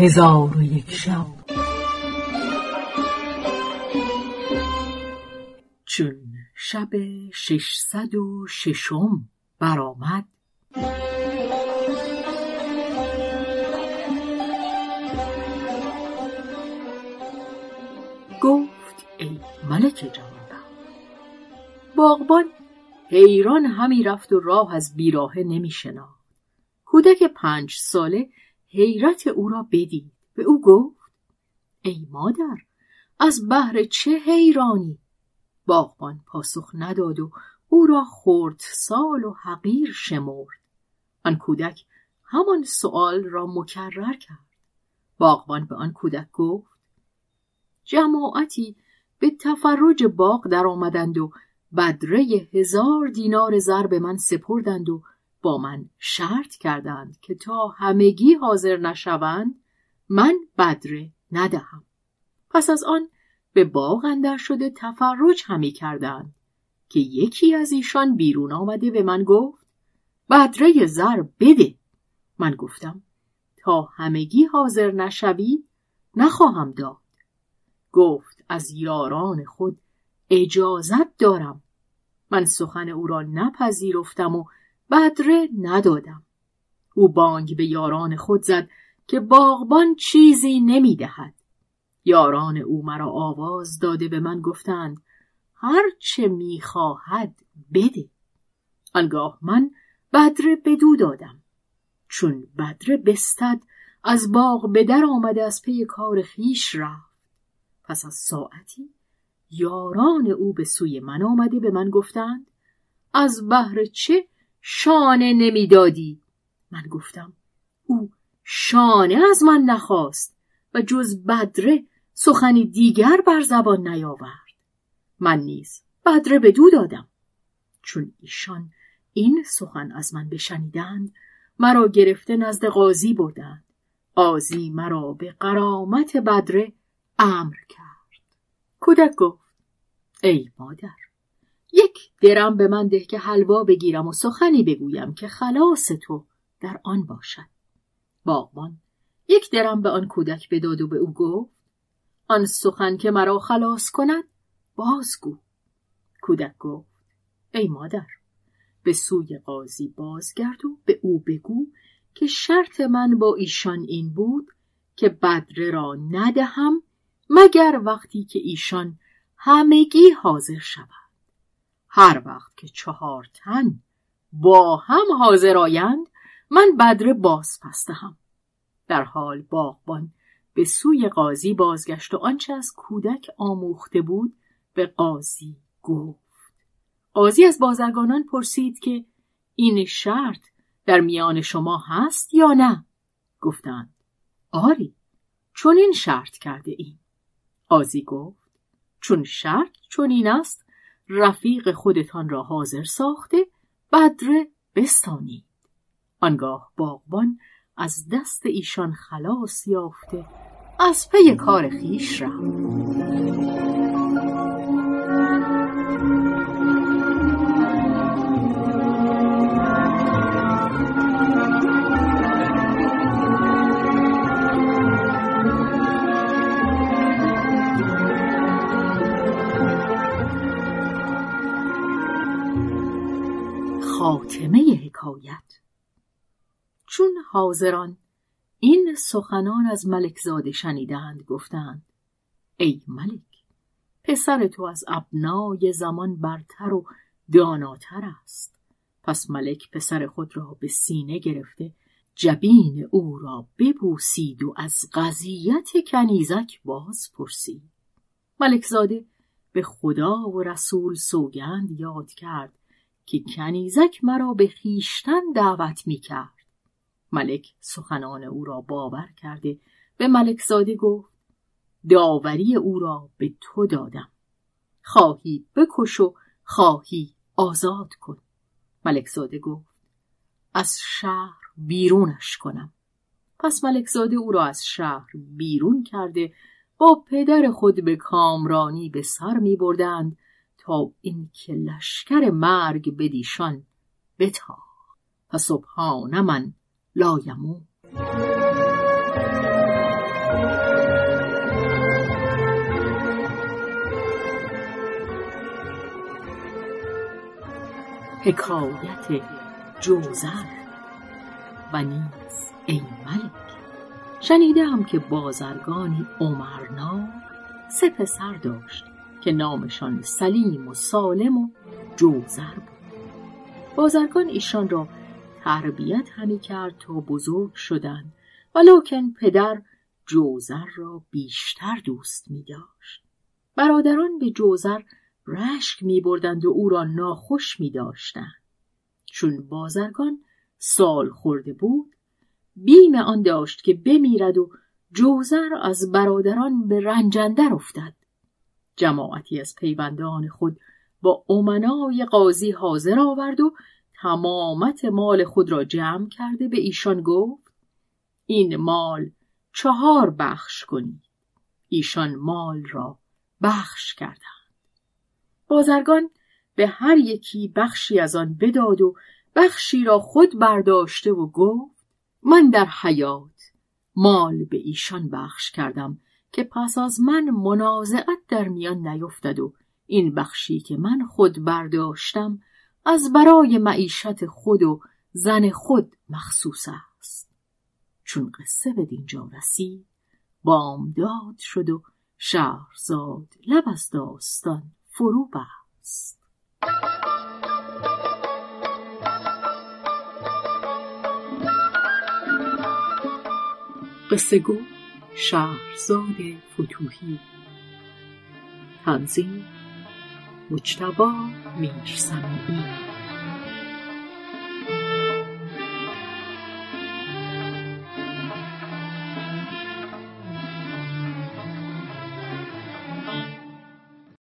هزار و یک شب. چون شب ششصد و ششم برآمد گفت ای ملک جوانبخت باغبان حیران همی رفت و راه از بیراهه نمی شناخت. کودک پنج ساله حیرت او را بدید. به او گفت ای مادر از بهر چه حیرانی؟ باغبان پاسخ نداد و او را خورد سال و حقیر شمرد. آن کودک همان سؤال را مکرر کرد. باغبان به آن کودک گفت جماعتی به تفرج باغ در آمدند و بدره هزار دینار زر به من سپردند و با من شرط کردند که تا همگی حاضر نشوند من بدره ندهم. پس از آن به باغ اندر شده تفرج همی کردند که یکی از ایشان بیرون آمده به من گفت بدره زر بده. من گفتم تا همگی حاضر نشوی نخواهم داد. گفت از یاران خود اجازت دارم. من سخن او را نپذیرفتم و بدره ندادم. او بانگ به یاران خود زد که باغبان چیزی نمی‌دهد. یاران او مرا آواز داده به من گفتند هر چه می‌خواهد بده. آنگاه من بدره بدو دادم. چون بدره بستد از باغ به در آمده از پی کار خیش رفت. پس از ساعتی یاران او به سوی من آمده به من گفتند از بهر چه شانه نمی‌دادی. من گفتم او شانه از من نخواست و جز بدره سخنی دیگر بر زبان نیاورد. من نیز بدره به دو دادم. چون ایشان این سخن از من بشنیدند مرا گرفته نزد قاضی بردند. قاضی مرا به قرامت بدره امر کرد. کودک گفت ای مادر یک درم به من ده که حلوا بگیرم و سخنی بگویم که خلاص تو در آن باشد. باغبان یک درم به آن کودک بداد و به او گفت آن سخن که مرا خلاص کند بازگو. کودک گفت ای مادر به سوی قاضی بازگرد و به او بگو که شرط من با ایشان این بود که بدره را ندهم مگر وقتی که ایشان همگی حاضر شود. هر وقت که چهار تن با هم حاضر آیند من بدره باز پستهم در حال باغبان به سوی قاضی بازگشت و آنچه از کودک آموخته بود به قاضی گفت. قاضی از بازرگانان پرسید که این شرط در میان شما هست یا نه؟ گفتند آری چون این شرط کرده این قاضی گفت چون شرط چون این است رفیق خودتان را حاضر ساخته بدره بستانید. آنگاه باغبان از دست ایشان خلاص یافته از پی کار خیش رفت. چون حاضران این سخنان از ملک زاده شنیدند گفتند ای ملک پسر تو از ابنای زمان برتر و داناتر است پس ملک پسر خود را به سینه گرفته جبین او را ببوسید و از قضیت کنیزک باز پرسید ملک زاده به خدا و رسول سوگند یاد کرد که کنیزک مرا به خیشتن دعوت می کرد. ملک سخنان او را باور کرده به ملک زاده گفت داوری او را به تو دادم. خواهی بکش و خواهی آزاد کن. ملک زاده گفت از شهر بیرونش کنم. پس ملک زاده او را از شهر بیرون کرده با پدر خود به کامرانی به سر می بردند تا اینکه لشکر مرگ بدیشان بتا و سبحان من لایمو حکایت جوزر و نیز ای ملک. شنیدم که بازرگانی عمرنا سه پسر داشت که نامشان سلیم و سالم و جوزر بود. بازرگان ایشان را تربیت همی کرد تا بزرگ شدند ولکن پدر جوزر را بیشتر دوست می داشت. برادران به جوزر رشک می بردند و او را ناخوش می داشتند. چون بازرگان سال خورده بود بیم آن داشت که بمیرد و جوزر از برادران به رنجندر افتد جماعتی از پیوندان خود با امنای قاضی حاضر آورد و تمامت مال خود را جمع کرده به ایشان گفت این مال چهار بخش کنید ایشان مال را بخش کردند. بازرگان به هر یکی بخشی از آن بداد و بخشی را خود برداشته و گفت من در حیات مال به ایشان بخش کردم که پس از من منازعت در میان نیفتد و این بخشی که من خود برداشتم از برای معیشت خود و زن خود مخصوص است. چون قصه به دینجا رسید بامداد شد و شهرزاد لب از داستان فرو بست. قصه گو شهرزاد فتوهی تنظیم مجتبا میرسمی.